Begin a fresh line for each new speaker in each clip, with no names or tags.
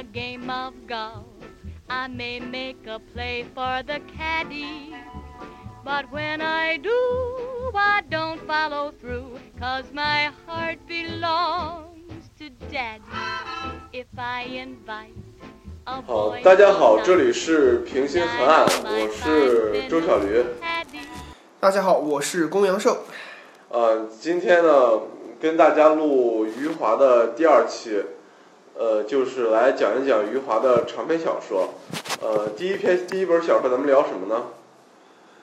a game of golf. I may make a play for the caddy, but when I do, I don't follow through, cause my heart belongs to daddy. If I invite a
好大家好，这里是平心河岸，我是周小驴。
大家好，我是公羊寿。
呃，今天呢，跟大家录余华的第二期，呃，就是来讲一讲余华的长篇小说。呃，第一篇第一本小说咱们聊什么呢？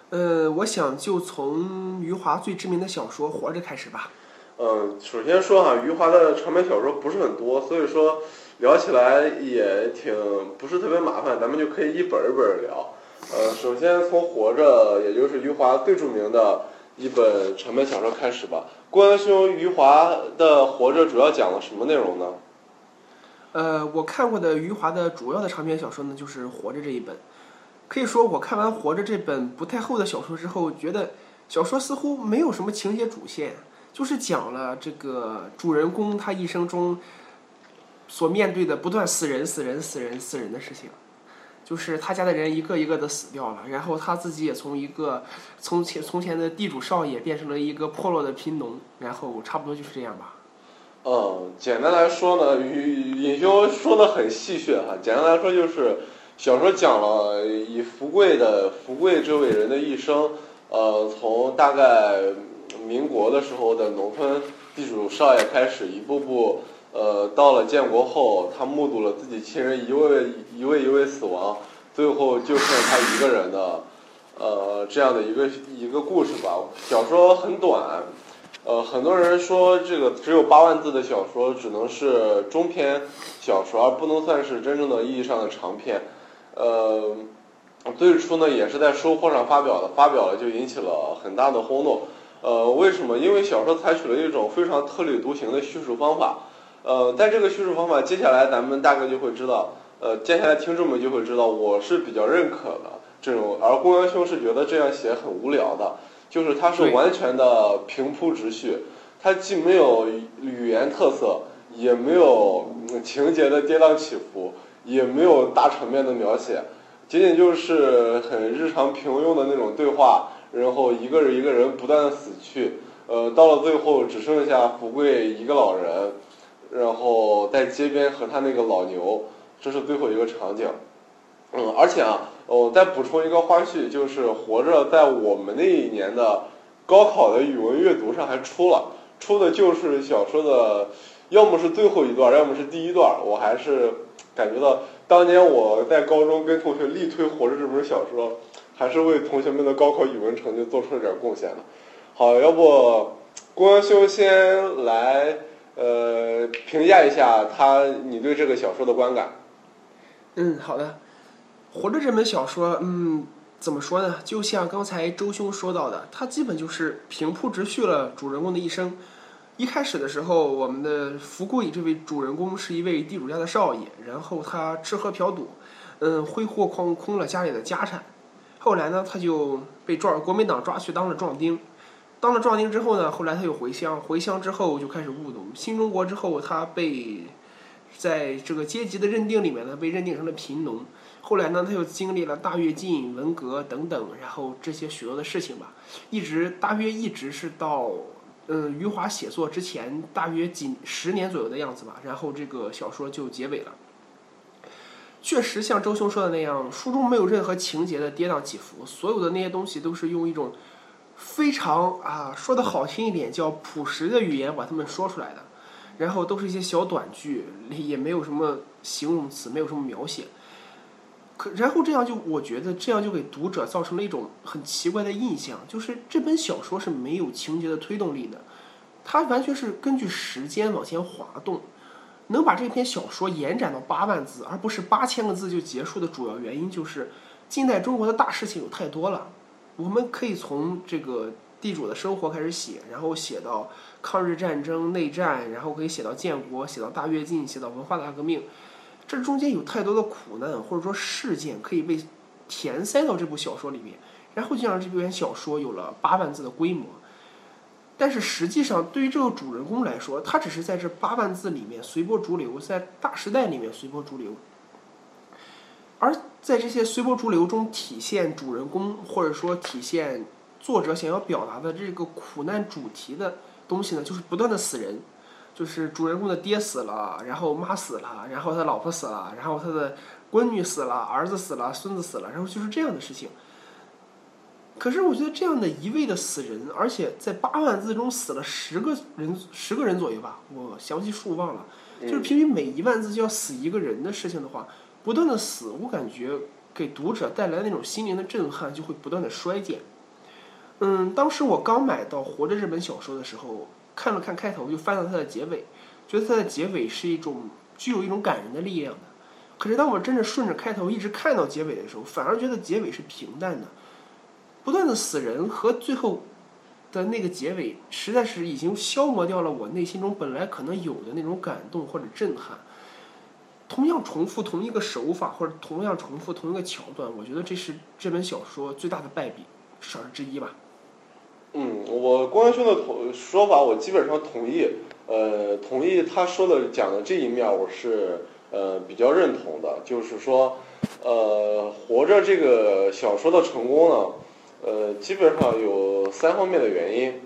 呃，我想就从余华最知名的小说《活着》开始吧。
嗯，首先说哈，余华的长篇小说不是很多，所以说聊起来也挺不是特别麻烦，咱们就可以一本儿一本儿聊。呃，首先从《活着》，也就是余华最著名的一本长篇小说开始吧。郭阳兄，余华的《活着》主要讲了什么内容呢？
呃，我看过的余华的主要的长篇小说呢，就是《活着》这一本。可以说，我看完《活着》这本不太厚的小说之后，觉得小说似乎没有什么情节主线，就是讲了这个主人公他一生中所面对的不断死人、死人、死人、死人的事情。就是他家的人一个一个的死掉了，然后他自己也从一个从前从前的地主少爷变成了一个破落的贫农，然后差不多就是这样吧。
嗯，简单来说呢，与尹兄说的很戏谑哈。简单来说就是，小说讲了以福贵的福贵这位人的一生，呃，从大概民国的时候的农村地主少爷开始，一步步，呃，到了建国后，他目睹了自己亲人一位一位一位死亡，最后就剩他一个人的，呃，这样的一个一个故事吧。小说很短。呃，很多人说这个只有八万字的小说只能是中篇小说，而不能算是真正的意义上的长篇。呃，最初呢也是在收获上发表的，发表了就引起了很大的轰动。呃，为什么？因为小说采取了一种非常特立独行的叙述方法。呃，在这个叙述方法，接下来咱们大概就会知道，呃，接下来听众们就会知道，我是比较认可的这种，而公羊兄是觉得这样写很无聊的。就是它是完全的平铺直叙，它既没有语言特色，也没有嗯情节的跌宕起伏，也没有大场面的描写，仅仅就是很日常平庸的那种对话，然后一个人一个人不断的死去，呃，到了最后只剩下福贵一个老人，然后在街边和他那个老牛，这是最后一个场景。嗯，而且啊，我再补充一个花絮，就是《活着》在我们那一年的高考的语文阅读上还出了，出的就是小说的，要么是最后一段，要么是第一段。我还是感觉到当年我在高中跟同学力推《活着》这本小说，还是为同学们的高考语文成绩做出了点贡献的。好，要不郭阳修先来呃评价一下他你对这个小说的观感。
嗯，好的。《活着》这本小说，嗯，怎么说呢？就像刚才周兄说到的，它基本就是平铺直叙了主人公的一生。一开始的时候，我们的福贵这位主人公是一位地主家的少爷，然后他吃喝嫖赌，嗯，挥霍光空了家里的家产。后来呢，他就被壮国民党抓去当了壮丁。当了壮丁之后呢，后来他又回乡，回乡之后就开始务农。新中国之后，他被在这个阶级的认定里面呢，被认定成了贫农。后来呢，他又经历了大跃进、文革等等，然后这些许多的事情吧，一直大约一直是到嗯余华写作之前大约几十年左右的样子吧，然后这个小说就结尾了。确实像周兄说的那样，书中没有任何情节的跌宕起伏，所有的那些东西都是用一种非常啊说的好听一点叫朴实的语言把它们说出来的，然后都是一些小短句，也没有什么形容词，没有什么描写。可然后这样就我觉得这样就给读者造成了一种很奇怪的印象，就是这本小说是没有情节的推动力的，它完全是根据时间往前滑动。能把这篇小说延展到八万字，而不是八千个字就结束的主要原因就是，近代中国的大事情有太多了。我们可以从这个地主的生活开始写，然后写到抗日战争、内战，然后可以写到建国，写到大跃进，写到文化大革命。这中间有太多的苦难或者说事件可以被填塞到这部小说里面，然后就让这篇小说有了八万字的规模。但是实际上，对于这个主人公来说，他只是在这八万字里面随波逐流，在大时代里面随波逐流。而在这些随波逐流中体现主人公，或者说体现作者想要表达的这个苦难主题的东西呢，就是不断的死人，就是主人公的爹死了，然后妈死了，然后他老婆死了，然后他的闺女死了，儿子死了，孙子死了，然后就是这样的事情。可是我觉得这样的一味的死人，而且在八万字中死了十个人，十个人左右吧，我详细数忘了，就是平均每一万字就要死一个人的事情的话，不断的死，我感觉给读者带来那种心灵的震撼就会不断的衰减。嗯，当时我刚买到《活着》这本小说的时候，看了看开头，就翻到它的结尾，觉得它的结尾是一种具有一种感人的力量的。可是当我真的顺着开头一直看到结尾的时候，反而觉得结尾是平淡的。不断的死人和最后的那个结尾，实在是已经消磨掉了我内心中本来可能有的那种感动或者震撼。同样重复同一个手法，或者同样重复同一个桥段，我觉得这是这本小说最大的败笔，至少是之一吧。
嗯，我关兄的同说法我基本上同意，呃，同意他说的讲的这一面，我是呃比较认同的。就是说，呃，活着这个小说的成功呢。呃，基本上有三方面的原因，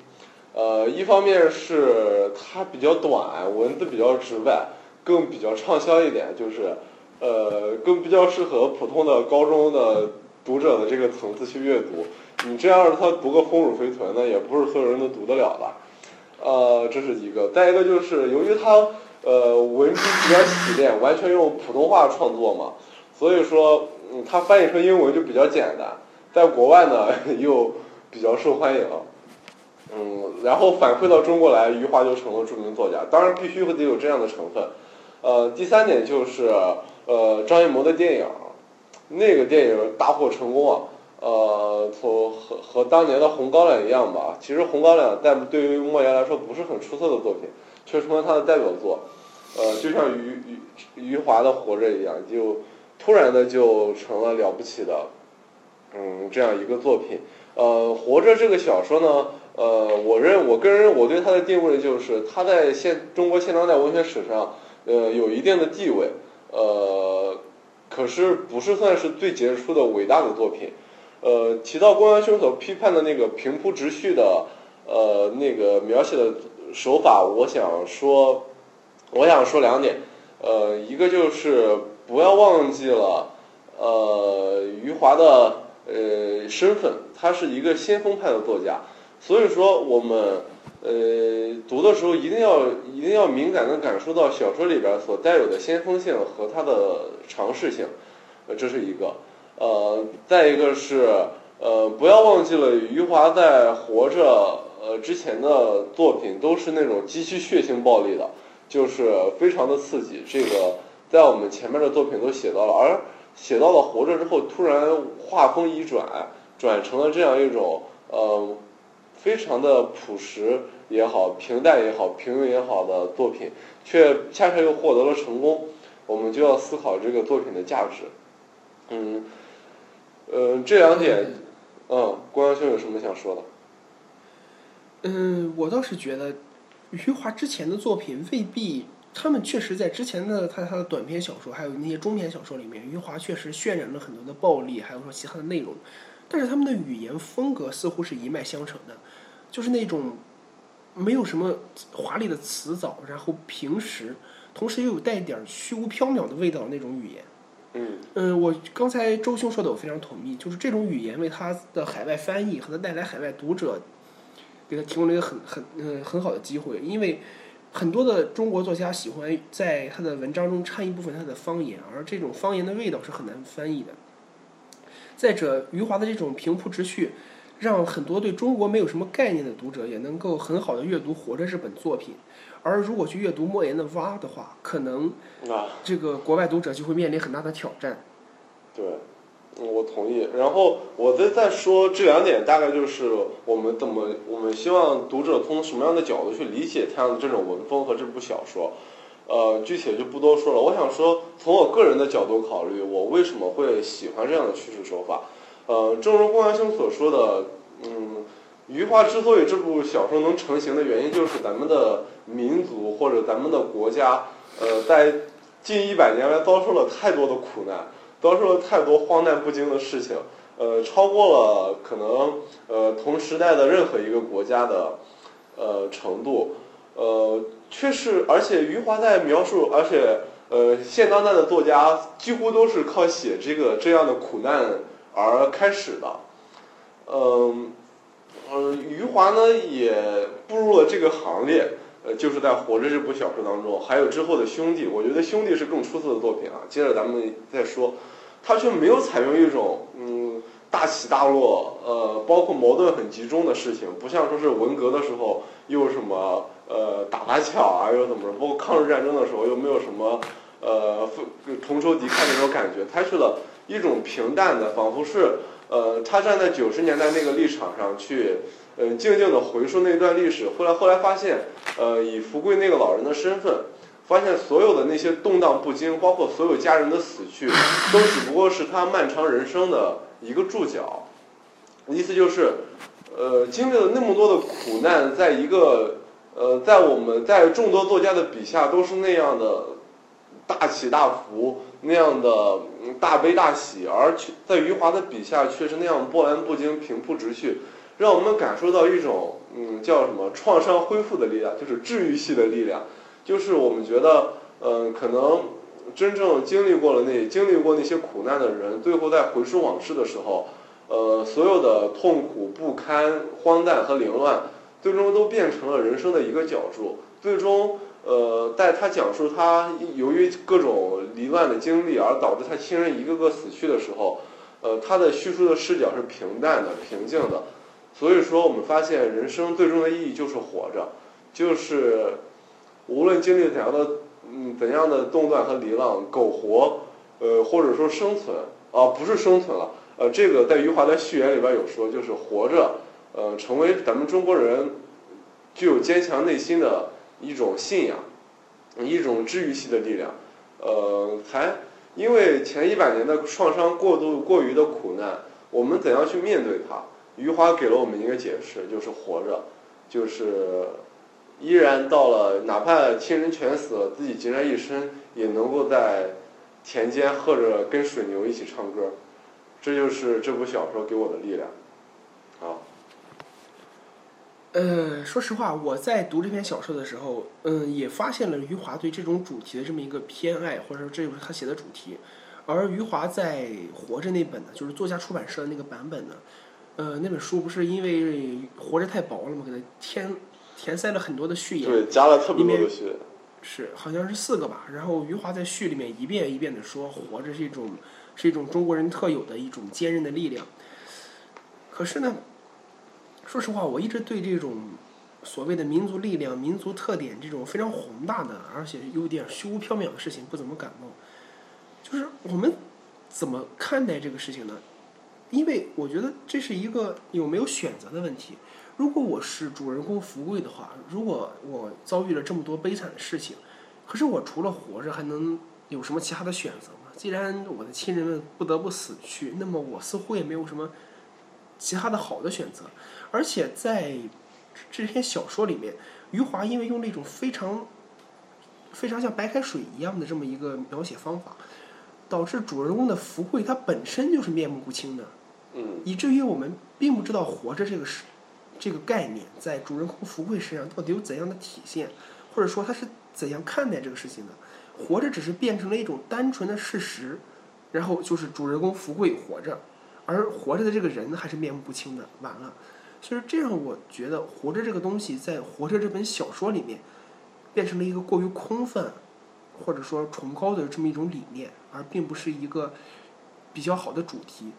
呃，一方面是它比较短，文字比较直白，更比较畅销一点，就是，呃，更比较适合普通的高中的读者的这个层次去阅读。你这样他读个丰乳肥臀呢，也不是所有人都读得了的，呃，这是一个。再一个就是由于他，呃，文笔比较洗练，完全用普通话创作嘛，所以说，嗯，它翻译成英文就比较简单。在国外呢，又比较受欢迎，嗯，然后反馈到中国来，余华就成了著名作家。当然，必须得有这样的成分。呃，第三点就是，呃，张艺谋的电影，那个电影大获成功啊。呃，从和和当年的《红高粱》一样吧。其实《红高粱》但对于莫言来说不是很出色的作品，却成了他的代表作。呃，就像余余余华的《活着》一样，就突然的就成了了不起的。嗯，这样一个作品，呃，活着这个小说呢，呃，我认我个人我对它的定位就是，它在现中国现当代文学史上，呃，有一定的地位，呃，可是不是算是最杰出的伟大的作品，呃，提到公安凶手批判的那个平铺直叙的，呃，那个描写的手法，我想说，我想说两点，呃，一个就是不要忘记了，呃，余华的。呃，身份，他是一个先锋派的作家，所以说我们呃读的时候一定要一定要敏感的感受到小说里边所带有的先锋性和它的尝试性，呃，这是一个，呃，再一个是呃不要忘记了余华在活着呃之前的作品都是那种极其血腥暴力的，就是非常的刺激，这个在我们前面的作品都写到了，而。写到了活着之后，突然画风一转，转成了这样一种呃，非常的朴实也好，平淡也好，平庸也好的作品，却恰恰又获得了成功。我们就要思考这个作品的价值。嗯，呃，这两点，嗯，郭阳兄有什么想说的？
嗯，我倒是觉得余华之前的作品未必。他们确实在之前的他他的短篇小说，还有那些中篇小说里面，余华确实渲染了很多的暴力，还有说其他的内容。但是他们的语言风格似乎是一脉相承的，就是那种没有什么华丽的辞藻，然后平实，同时又有带点虚无缥缈的味道那种语言。
嗯
嗯，我刚才周兄说的我非常同意，就是这种语言为他的海外翻译和他带来海外读者，给他提供了一个很很嗯很好的机会，因为。很多的中国作家喜欢在他的文章中掺一部分他的方言，而这种方言的味道是很难翻译的。再者，余华的这种平铺直叙，让很多对中国没有什么概念的读者也能够很好的阅读《活着》这本作品。而如果去阅读莫言的《蛙》的话，可能这个国外读者就会面临很大的挑战。
对。我同意，然后我再再说这两点，大概就是我们怎么，我们希望读者从什么样的角度去理解他的这种文风和这部小说，呃，具体就不多说了。我想说，从我个人的角度考虑，我为什么会喜欢这样的叙事手法？呃，正如公安兄所说的，嗯，余华之所以这部小说能成型的原因，就是咱们的民族或者咱们的国家，呃，在近一百年来遭受了太多的苦难，遭受了太多荒诞不经的事情，呃，超过了可能呃同时代的任何一个国家的呃程度，呃，确实，而且余华在描述，而且呃现当代的作家几乎都是靠写这个这样的苦难而开始的，嗯。嗯余华呢也步入了这个行列，呃，就是在《活着》这部小说当中，还有之后的《兄弟》，我觉得《兄弟》是更出色的作品啊。接着咱们再说，他却没有采用一种嗯大起大落，呃，包括矛盾很集中的事情，不像说是文革的时候又什么呃打砸抢啊，又怎么着，包括抗日战争的时候又没有什么呃同仇敌忾那种感觉，采取了一种平淡的，仿佛是。呃，他站在九十年代那个立场上去，呃，静静的回溯那段历史。后来，后来发现，呃，以福贵那个老人的身份，发现所有的那些动荡不惊，包括所有家人的死去，都只不过是他漫长人生的一个注脚。意思就是，呃，经历了那么多的苦难，在一个，呃，在我们在众多作家的笔下都是那样的大起大伏。那样的大悲大喜，而在余华的笔下却是那样波澜不惊、平铺直叙，让我们感受到一种嗯叫什么创伤恢复的力量，就是治愈系的力量，就是我们觉得嗯可能真正经历过了那经历过那些苦难的人，最后在回首往事的时候，呃所有的痛苦不堪、荒诞和凌乱，最终都变成了人生的一个角注，最终。呃，在他讲述他由于各种离乱的经历而导致他亲人一个个死去的时候，呃，他的叙述的视角是平淡的、平静的。所以说，我们发现人生最终的意义就是活着，就是无论经历怎样的嗯怎样的动乱和离浪，苟活，呃，或者说生存啊，不是生存了，呃，这个在余华的序言里边有说，就是活着，呃，成为咱们中国人具有坚强内心的。一种信仰，一种治愈系的力量，呃，还因为前一百年的创伤过度过于的苦难，我们怎样去面对它？余华给了我们一个解释，就是活着，就是依然到了，哪怕亲人全死了，自己孑然一身，也能够在田间喝着跟水牛一起唱歌，这就是这部小说给我的力量，好。
呃，说实话，我在读这篇小说的时候，嗯，也发现了余华对这种主题的这么一个偏爱，或者说这就是他写的主题。而余华在《活着》那本呢，就是作家出版社的那个版本呢，呃，那本书不是因为《活着》太薄了嘛，给它填填塞了很多的序言，
对，加了特别多的序。
是，好像是四个吧。然后余华在序里面一遍一遍的说，活着是一种是一种中国人特有的一种坚韧的力量。可是呢？说实话，我一直对这种所谓的民族力量、民族特点这种非常宏大的，而且有点虚无缥缈的事情不怎么感冒。就是我们怎么看待这个事情呢？因为我觉得这是一个有没有选择的问题。如果我是主人公福贵的话，如果我遭遇了这么多悲惨的事情，可是我除了活着还能有什么其他的选择吗？既然我的亲人们不得不死去，那么我似乎也没有什么其他的好的选择。而且在这篇小说里面，余华因为用那种非常非常像白开水一样的这么一个描写方法，导致主人公的福贵他本身就是面目不清的，
嗯，
以至于我们并不知道活着这个是这个概念在主人公福贵身上到底有怎样的体现，或者说他是怎样看待这个事情的。活着只是变成了一种单纯的事实，然后就是主人公福贵活着，而活着的这个人还是面目不清的，完了。所以这让，我觉得《活着》这个东西在《活着》这本小说里面，变成了一个过于空泛，或者说崇高的这么一种理念，而并不是一个比较好的主题。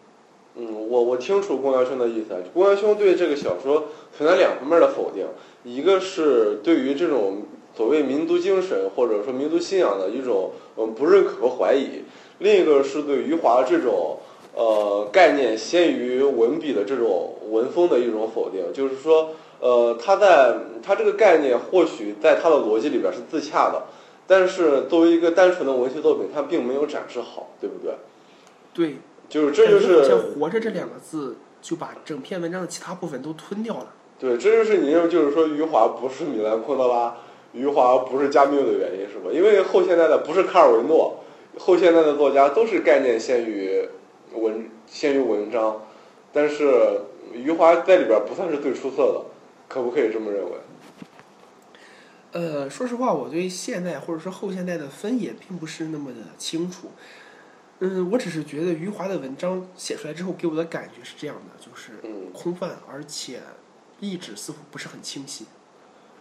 嗯，我我清楚宫阳兄的意思。宫阳兄对这个小说存在两方面的否定，一个是对于这种所谓民族精神或者说民族信仰的一种嗯不认可和怀疑，另一个是对余华这种。呃，概念先于文笔的这种文风的一种否定，就是说，呃，他在他这个概念或许在他的逻辑里边是自洽的，但是作为一个单纯的文学作品，它并没有展示好，对不对？
对，
就是这就是
像“活着”这两个字，就把整篇文章的其他部分都吞掉了。
对，这就是你认为就是说余华不是米兰昆德拉，余华不是加缪的原因是吧？因为后现代的不是卡尔维诺，后现代的作家都是概念先于文限于文章，但是余华在里边不算是最出色的，可不可以这么认为？
呃，说实话，我对现代或者说后现代的分野并不是那么的清楚。嗯，我只是觉得余华的文章写出来之后给我的感觉是这样的，就是
嗯
空泛，而且意志似乎不是很清晰。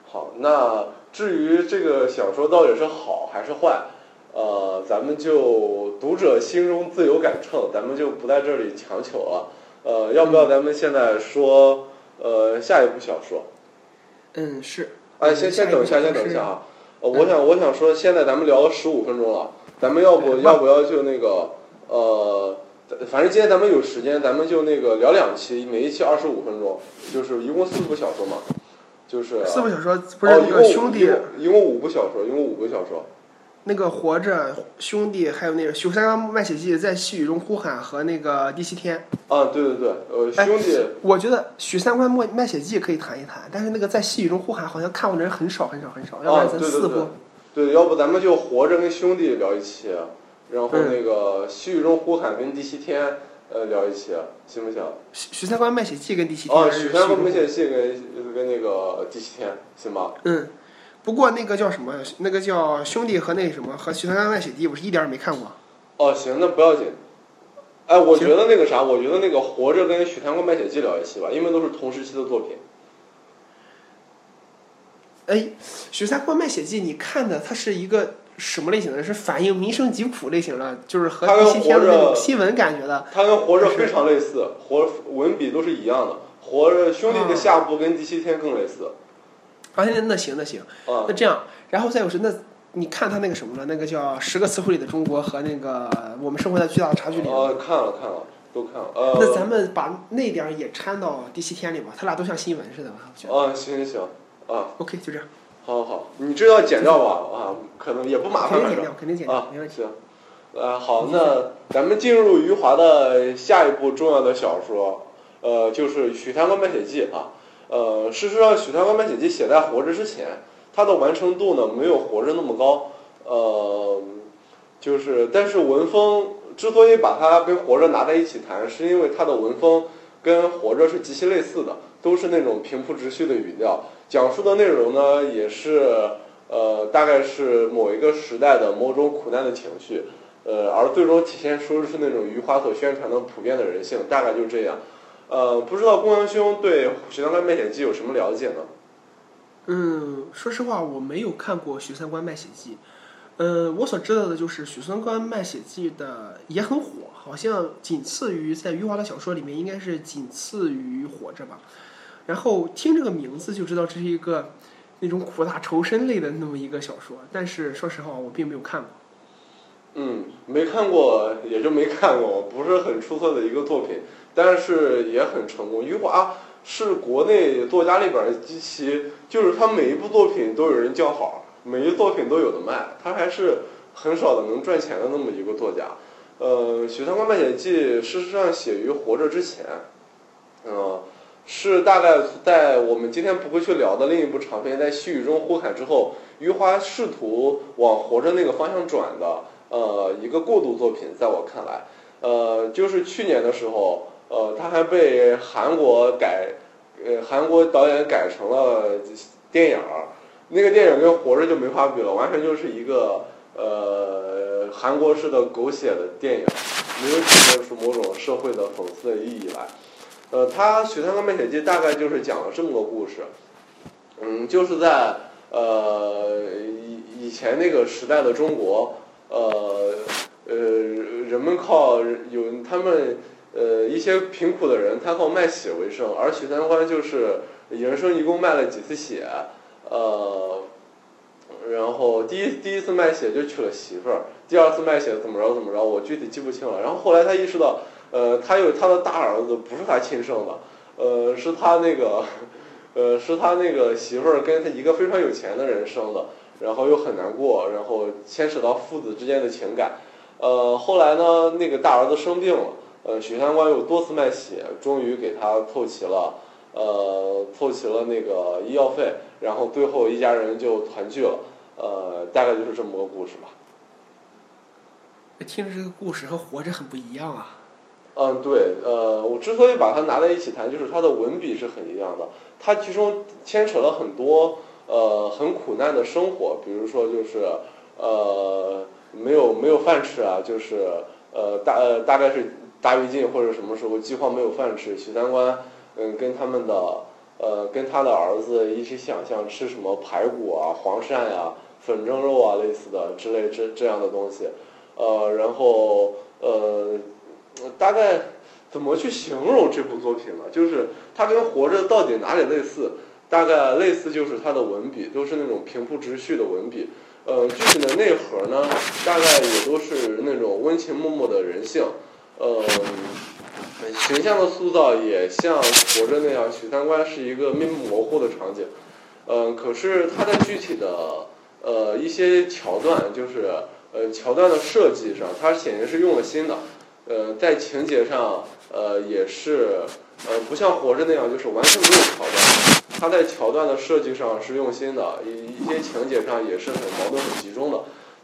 好，那至于这个小说到底是好还是坏，呃，咱们就读者心中自有杆秤，咱们就不在这里强求了。呃，要不要咱们现在说呃下一部小说？
嗯，是。
哎，先先等一下，先等一下啊！呃，我想我想说，现在咱们聊了十五分钟了，咱们要不要不要就那个呃，反正今天咱们有时间，咱们就那个聊两期，每一期二十五分钟，就是一共四部小说嘛，就是
四部小说不是
一共
个兄弟，
一共一共五部小说，一共五部小说。
那个活着兄弟，还有那个《许三观卖血记》在细雨中呼喊和那个第七天。
啊，对对对，呃，
哎
兄弟，
我觉得《许三观卖卖血记》可以谈一谈，但是那个在细雨中呼喊好像看过的人很少很少很少，要不然咱
对对对
四部。
对，要不咱们就活着跟兄弟聊一期，然后
嗯
那个细雨中呼喊跟第七天呃聊一期，行不行？
许许三观卖血记跟第七天
哦，
是
许三观卖血记跟跟那个第七天，行吧？
嗯，不过那个叫什么？那个叫兄弟和那什么和许三观卖血记，我是一点儿也没看过。
哦，行，那不要紧。哎，我觉得那个啥，我觉得那个活着跟许三观卖血记聊一期吧，因为都是同时期的作品。
哎，许三观卖血记，你看的它是一个什么类型的？是反映民生疾苦类型的，就是和第七天的那种新闻感觉的。
它跟活着非常类似，活文笔都是一样的。活着兄弟的
啊
下部跟第七天更类似。
啊，那那行那行，
啊
那这样，然后再有是那，你看他那个什么了？那个叫《十个词汇里的中国》和那个《我们生活在巨大的差距里》
呃，看了看了，都看了。呃，
那咱们把那点儿也掺到第七天里吧，他俩都像新闻似的，我觉得。
啊，行行行，啊
，OK，就这样，
好好好，你这要剪掉吧？啊，可能也不麻烦
肯定剪掉，肯定剪掉，
啊
没问，题。
行。呃，好，那咱们进入余华的下一部重要的小说，呃，就是《许三观卖血记》啊。呃，事实上，《许三观卖血记》写在《活着》之前，它的完成度呢没有《活着》那么高。呃，就是，但是文风之所以把它跟《活着》拿在一起谈，是因为它的文风跟《活着》是极其类似的，都是那种平铺直叙的语调，讲述的内容呢也是呃，大概是某一个时代的某种苦难的情绪。呃，而最终体现出的是那种余华所宣传的普遍的人性，大概就这样。呃，不知道公羊兄对《许三观卖血记》有什么了解呢？
嗯，说实话，我没有看过《许三观卖血记》。呃，我所知道的就是《许三观卖血记》的也很火，好像仅次于在余华的小说里面，应该是仅次于《活着》吧。然后听这个名字就知道这是一个那种苦大仇深类的那么一个小说，但是说实话，我并没有看过。
嗯，没看过也就没看过，不是很出色的一个作品，但是也很成功。余华是国内作家里边儿极其，就是他每一部作品都有人叫好，每一作品都有的卖，他还是很少的能赚钱的那么一个作家。呃，《许三观卖血记》事实上写于《活着》之前，呃，是大概在我们今天不会去聊的另一部长篇，在细雨中呼喊之后，余华试图往《活着》那个方向转的。呃，一个过渡作品，在我看来，呃，就是去年的时候，呃，他还被韩国改，呃，韩国导演改成了电影儿，那个电影跟《活着》就没法比了，完全就是一个呃韩国式的狗血的电影，没有体现出某种社会的讽刺的意义来。呃，他《许三观卖血记》大概就是讲了这么个故事，嗯，就是在呃以以前那个时代的中国。呃呃，人们靠有他们呃一些贫苦的人，他靠卖血为生，而许三观就是人生一共卖了几次血，呃，然后第一第一次卖血就娶了媳妇儿，第二次卖血怎么着怎么着，我具体记不清了。然后后来他意识到，呃，他有他的大儿子不是他亲生的，呃，是他那个，呃，是他那个媳妇儿跟他一个非常有钱的人生的。然后又很难过，然后牵扯到父子之间的情感，呃，后来呢，那个大儿子生病了，呃，许三观又多次卖血，终于给他凑齐了，呃，凑齐了那个医药费，然后最后一家人就团聚了，呃，大概就是这么个故事吧。
听着这个故事和活着很不一样啊。
嗯，对，呃，我之所以把它拿在一起谈，就是它的文笔是很一样的，它其中牵扯了很多呃很苦难的生活，比如说就是呃没有没有饭吃啊，就是呃大呃大概是大跃进或者什么时候饥荒没有饭吃，许三观嗯跟他们的呃跟他的儿子一起想象吃什么排骨啊、黄鳝呀、粉蒸肉啊类似的之类这这样的东西，呃，然后呃。大概怎么去形容这部作品呢？就是它跟《活着》到底哪里类似？大概类似就是它的文笔，都是那种平铺直叙的文笔。呃，具体的内核呢，大概也都是那种温情脉脉的人性。呃，形象的塑造也像《活着》那样，许三观是一个面目模糊的场景。嗯，可是它的具体的呃一些桥段，就是呃桥段的设计上，它显然是用了心的。呃，在情节上，呃，也是，呃，不像活着那样，就是完全没有桥段。他在桥段的设计上是用心的，一一些情节上也是很矛盾、很集中的。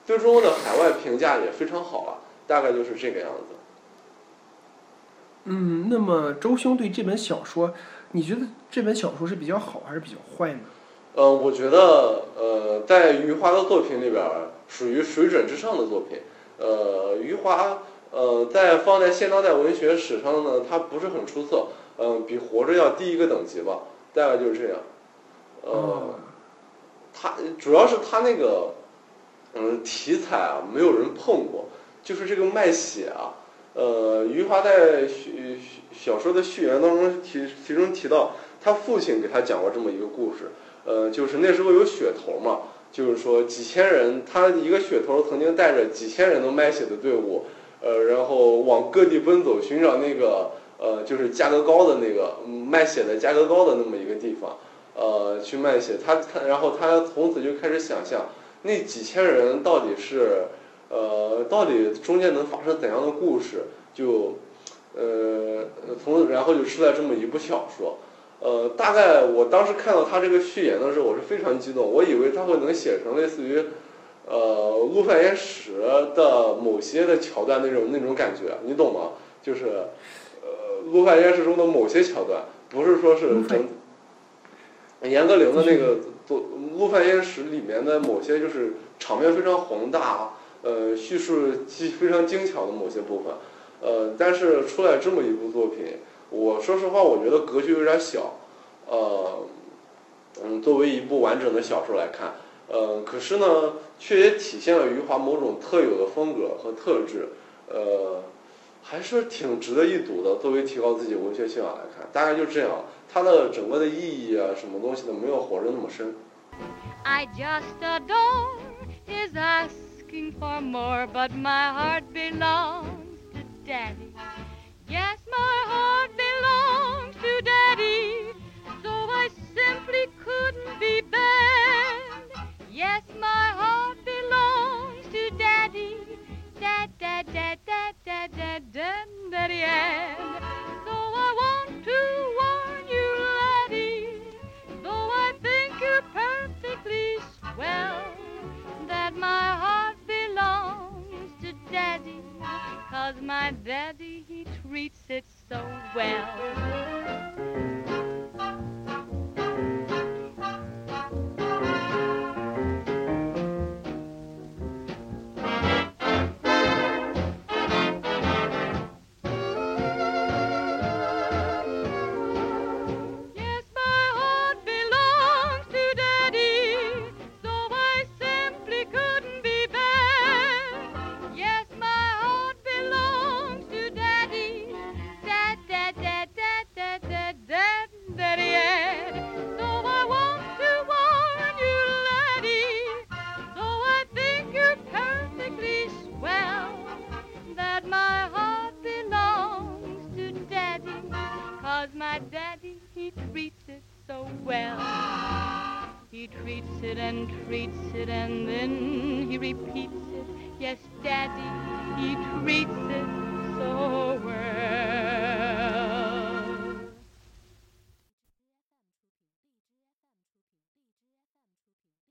最终的海外评价也非常好了，大概就是这个样子。
嗯，那么周兄对这本小说，你觉得这本小说是比较好还是比较坏呢？
呃，我觉得，呃，在余华的作品里边，属于水准之上的作品。呃，余华。呃，在放在现当代文学史上呢，他不是很出色，嗯，比活着要低一个等级吧，大概就是这样。呃，他主要是他那个，嗯，题材啊，没有人碰过，就是这个卖血啊。呃，余华在序小说的序言当中提其中提到，他父亲给他讲过这么一个故事，呃，就是那时候有血头嘛，就是说几千人，他一个血头曾经带着几千人都卖血的队伍。呃，然后往各地奔走，寻找那个呃，就是价格高的那个卖血的价格高的那么一个地方，呃，去卖血。他他，然后他从此就开始想象那几千人到底是呃，到底中间能发生怎样的故事？就呃，从然后就出来这么一部小说。呃，大概我当时看到他这个序言的时候，我是非常激动，我以为他会能写成类似于。呃，陆犯焉识的某些的桥段那种那种感觉，你懂吗？就是，呃，陆犯焉识中的某些桥段，不是说是从。严歌苓的那个做陆犯焉识里面的某些就是场面非常宏大，呃，叙述技非常精巧的某些部分，呃，但是出来这么一部作品，我说实话，我觉得格局有点小，呃，嗯，作为一部完整的小说来看。呃，可是呢，却也体现了余华某种特有的风格和特质，呃，还是挺值得一读的。作为提高自己文学修养来看，大概就这样。它的整个的意义啊，什么东西的，没有活着那么深。I just adore his asking for more, but my heart belongs to Daddy. Yes, my heart belongs